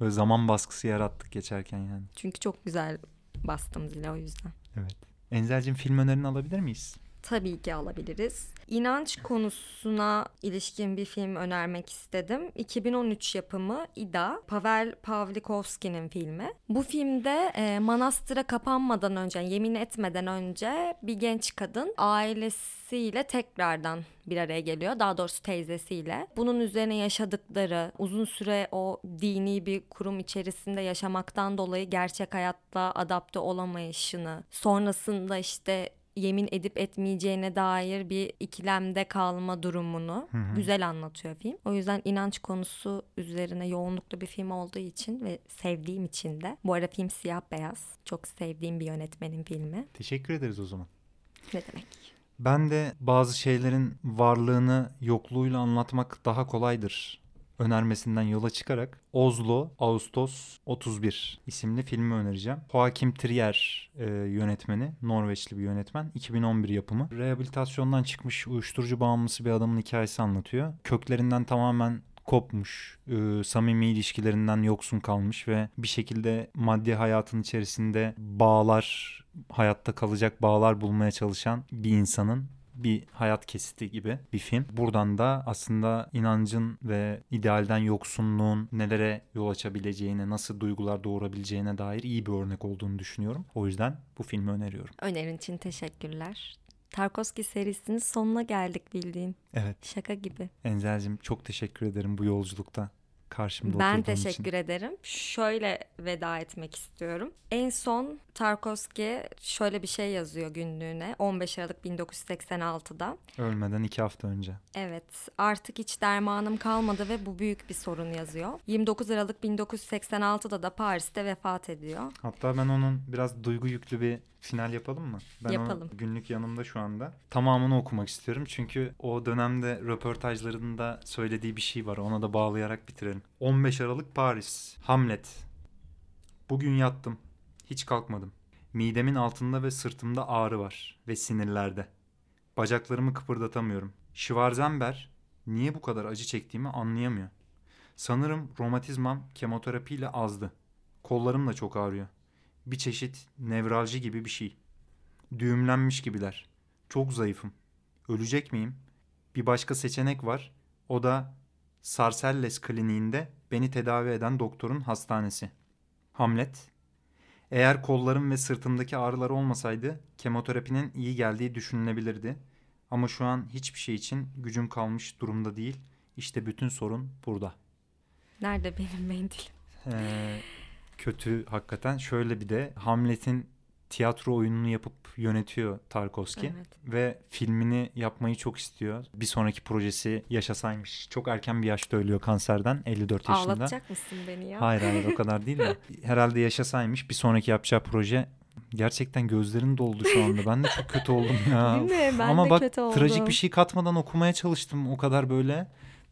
Böyle zaman baskısı yarattık geçerken yani. Çünkü çok güzel bastım zile o yüzden. Evet. Enzel'cim film önerini alabilir miyiz? Tabii ki alabiliriz. İnanç konusuna ilişkin bir film önermek istedim. 2013 yapımı İda, Pavel Pavlikovski'nin filmi. Bu filmde e, manastıra kapanmadan önce, yemin etmeden önce bir genç kadın ailesiyle tekrardan bir araya geliyor. Daha doğrusu teyzesiyle. Bunun üzerine yaşadıkları, uzun süre o dini bir kurum içerisinde yaşamaktan dolayı gerçek hayatta adapte olamayışını, sonrasında işte yemin edip etmeyeceğine dair bir ikilemde kalma durumunu Hı hı. güzel anlatıyor film. O yüzden inanç konusu üzerine yoğunluklu bir film olduğu için ve sevdiğim için de. Bu arada film siyah beyaz. Çok sevdiğim bir yönetmenin filmi. Teşekkür ederiz o zaman. Ne demek? Ben de bazı şeylerin varlığını yokluğuyla anlatmak daha kolaydır önermesinden yola çıkarak Oslo Ağustos 31 isimli filmi önereceğim. Joachim Trier e, yönetmeni, Norveçli bir yönetmen. 2011 yapımı. Rehabilitasyondan çıkmış uyuşturucu bağımlısı bir adamın hikayesi anlatıyor. Köklerinden tamamen kopmuş, e, samimi ilişkilerinden yoksun kalmış ve bir şekilde maddi hayatın içerisinde bağlar, hayatta kalacak bağlar bulmaya çalışan bir insanın bir hayat kesiti gibi bir film. Buradan da aslında inancın ve idealden yoksunluğun nelere yol açabileceğine, nasıl duygular doğurabileceğine dair iyi bir örnek olduğunu düşünüyorum. O yüzden bu filmi öneriyorum. Önerin için teşekkürler. Tarkovski serisinin sonuna geldik bildiğin. Evet. Şaka gibi. Enzel'cim çok teşekkür ederim bu yolculukta karşımda Ben oturduğun teşekkür için. ederim. Şöyle veda etmek istiyorum. En son Tarkovski şöyle bir şey yazıyor günlüğüne 15 Aralık 1986'da. Ölmeden iki hafta önce. Evet artık hiç dermanım kalmadı ve bu büyük bir sorun yazıyor. 29 Aralık 1986'da da Paris'te vefat ediyor. Hatta ben onun biraz duygu yüklü bir final yapalım mı? Ben Yapalım. o günlük yanımda şu anda. Tamamını okumak istiyorum. Çünkü o dönemde röportajlarında söylediği bir şey var. Ona da bağlayarak bitirelim. 15 Aralık Paris. Hamlet. Bugün yattım. Hiç kalkmadım. Midemin altında ve sırtımda ağrı var ve sinirlerde. Bacaklarımı kıpırdatamıyorum. Schwarzenberg niye bu kadar acı çektiğimi anlayamıyor. Sanırım romatizmam kemoterapiyle azdı. Kollarım da çok ağrıyor. Bir çeşit nevralji gibi bir şey. Düğümlenmiş gibiler. Çok zayıfım. Ölecek miyim? Bir başka seçenek var. O da Sarcelles kliniğinde beni tedavi eden doktorun hastanesi. Hamlet. Eğer kollarım ve sırtımdaki ağrılar olmasaydı kemoterapinin iyi geldiği düşünülebilirdi. Ama şu an hiçbir şey için gücüm kalmış durumda değil. İşte bütün sorun burada. Nerede benim mendilim? Ee, kötü hakikaten. Şöyle bir de Hamlet'in tiyatro oyununu yapıp yönetiyor Tarkovski Evet. ve filmini yapmayı çok istiyor. Bir sonraki projesi yaşasaymış. Çok erken bir yaşta ölüyor kanserden 54 yaşında. Ağlatacak mısın beni ya? Hayır hayır o kadar değil de. Herhalde yaşasaymış bir sonraki yapacağı proje gerçekten gözlerim doldu şu anda. Ben de çok kötü oldum ya. Değil mi? Ben Ama de bak kötü oldum. trajik bir şey katmadan okumaya çalıştım. O kadar böyle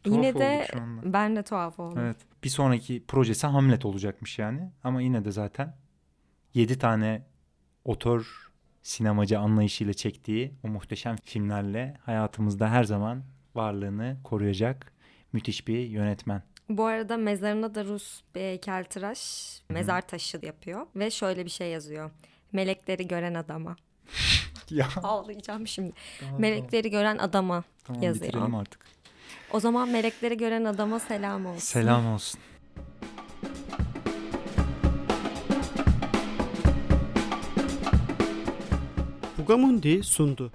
tuhaf Yine de şu anda. ben de tuhaf oldum. Evet. Bir sonraki projesi Hamlet olacakmış yani. Ama yine de zaten 7 tane otör sinemacı anlayışıyla çektiği o muhteşem filmlerle hayatımızda her zaman varlığını koruyacak müthiş bir yönetmen. Bu arada mezarına da Rus bir heykeltıraş mezar taşı yapıyor. Ve şöyle bir şey yazıyor. Melekleri gören adama. Ya Ağlayacağım şimdi. tamam, Melekleri gören adama. tamam, yazıyor. bitirelim artık. O zaman melekleri gören adama selam olsun. Selam olsun. Bugamundi sundu.